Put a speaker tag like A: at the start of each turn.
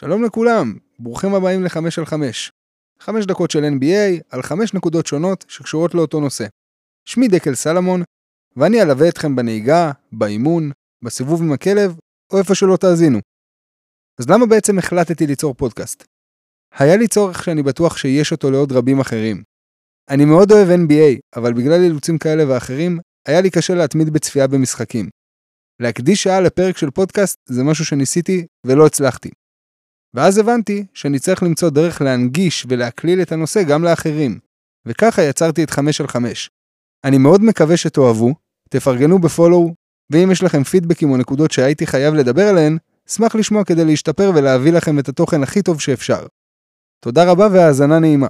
A: שלום לכולם, ברוכים הבאים ל-5 על 5. 5 דקות של NBA על 5 נקודות שונות שקשורות לאותו נושא. שמי דקל סלמון, ואני אלווה אתכם בנהיגה, באימון, בסיבוב עם הכלב, או איפה שלא תאזינו. אז למה בעצם החלטתי ליצור פודקאסט? היה לי צורך שאני בטוח שיש אותו לעוד רבים אחרים. אני מאוד אוהב NBA, אבל בגלל אילוצים כאלה ואחרים, היה לי קשה להתמיד בצפייה במשחקים. להקדיש שעה לפרק של פודקאסט זה משהו שניסיתי ולא הצלחתי. ואז הבנתי שאני צריך למצוא דרך להנגיש ולהקליל את הנושא גם לאחרים. וככה יצרתי את 5 על 5. אני מאוד מקווה שתאהבו, תפרגנו בפולו, ואם יש לכם פידבקים או נקודות שהייתי חייב לדבר עליהן, אשמח לשמוע כדי להשתפר ולהביא לכם את התוכן הכי טוב שאפשר. תודה רבה והאזנה נעימה.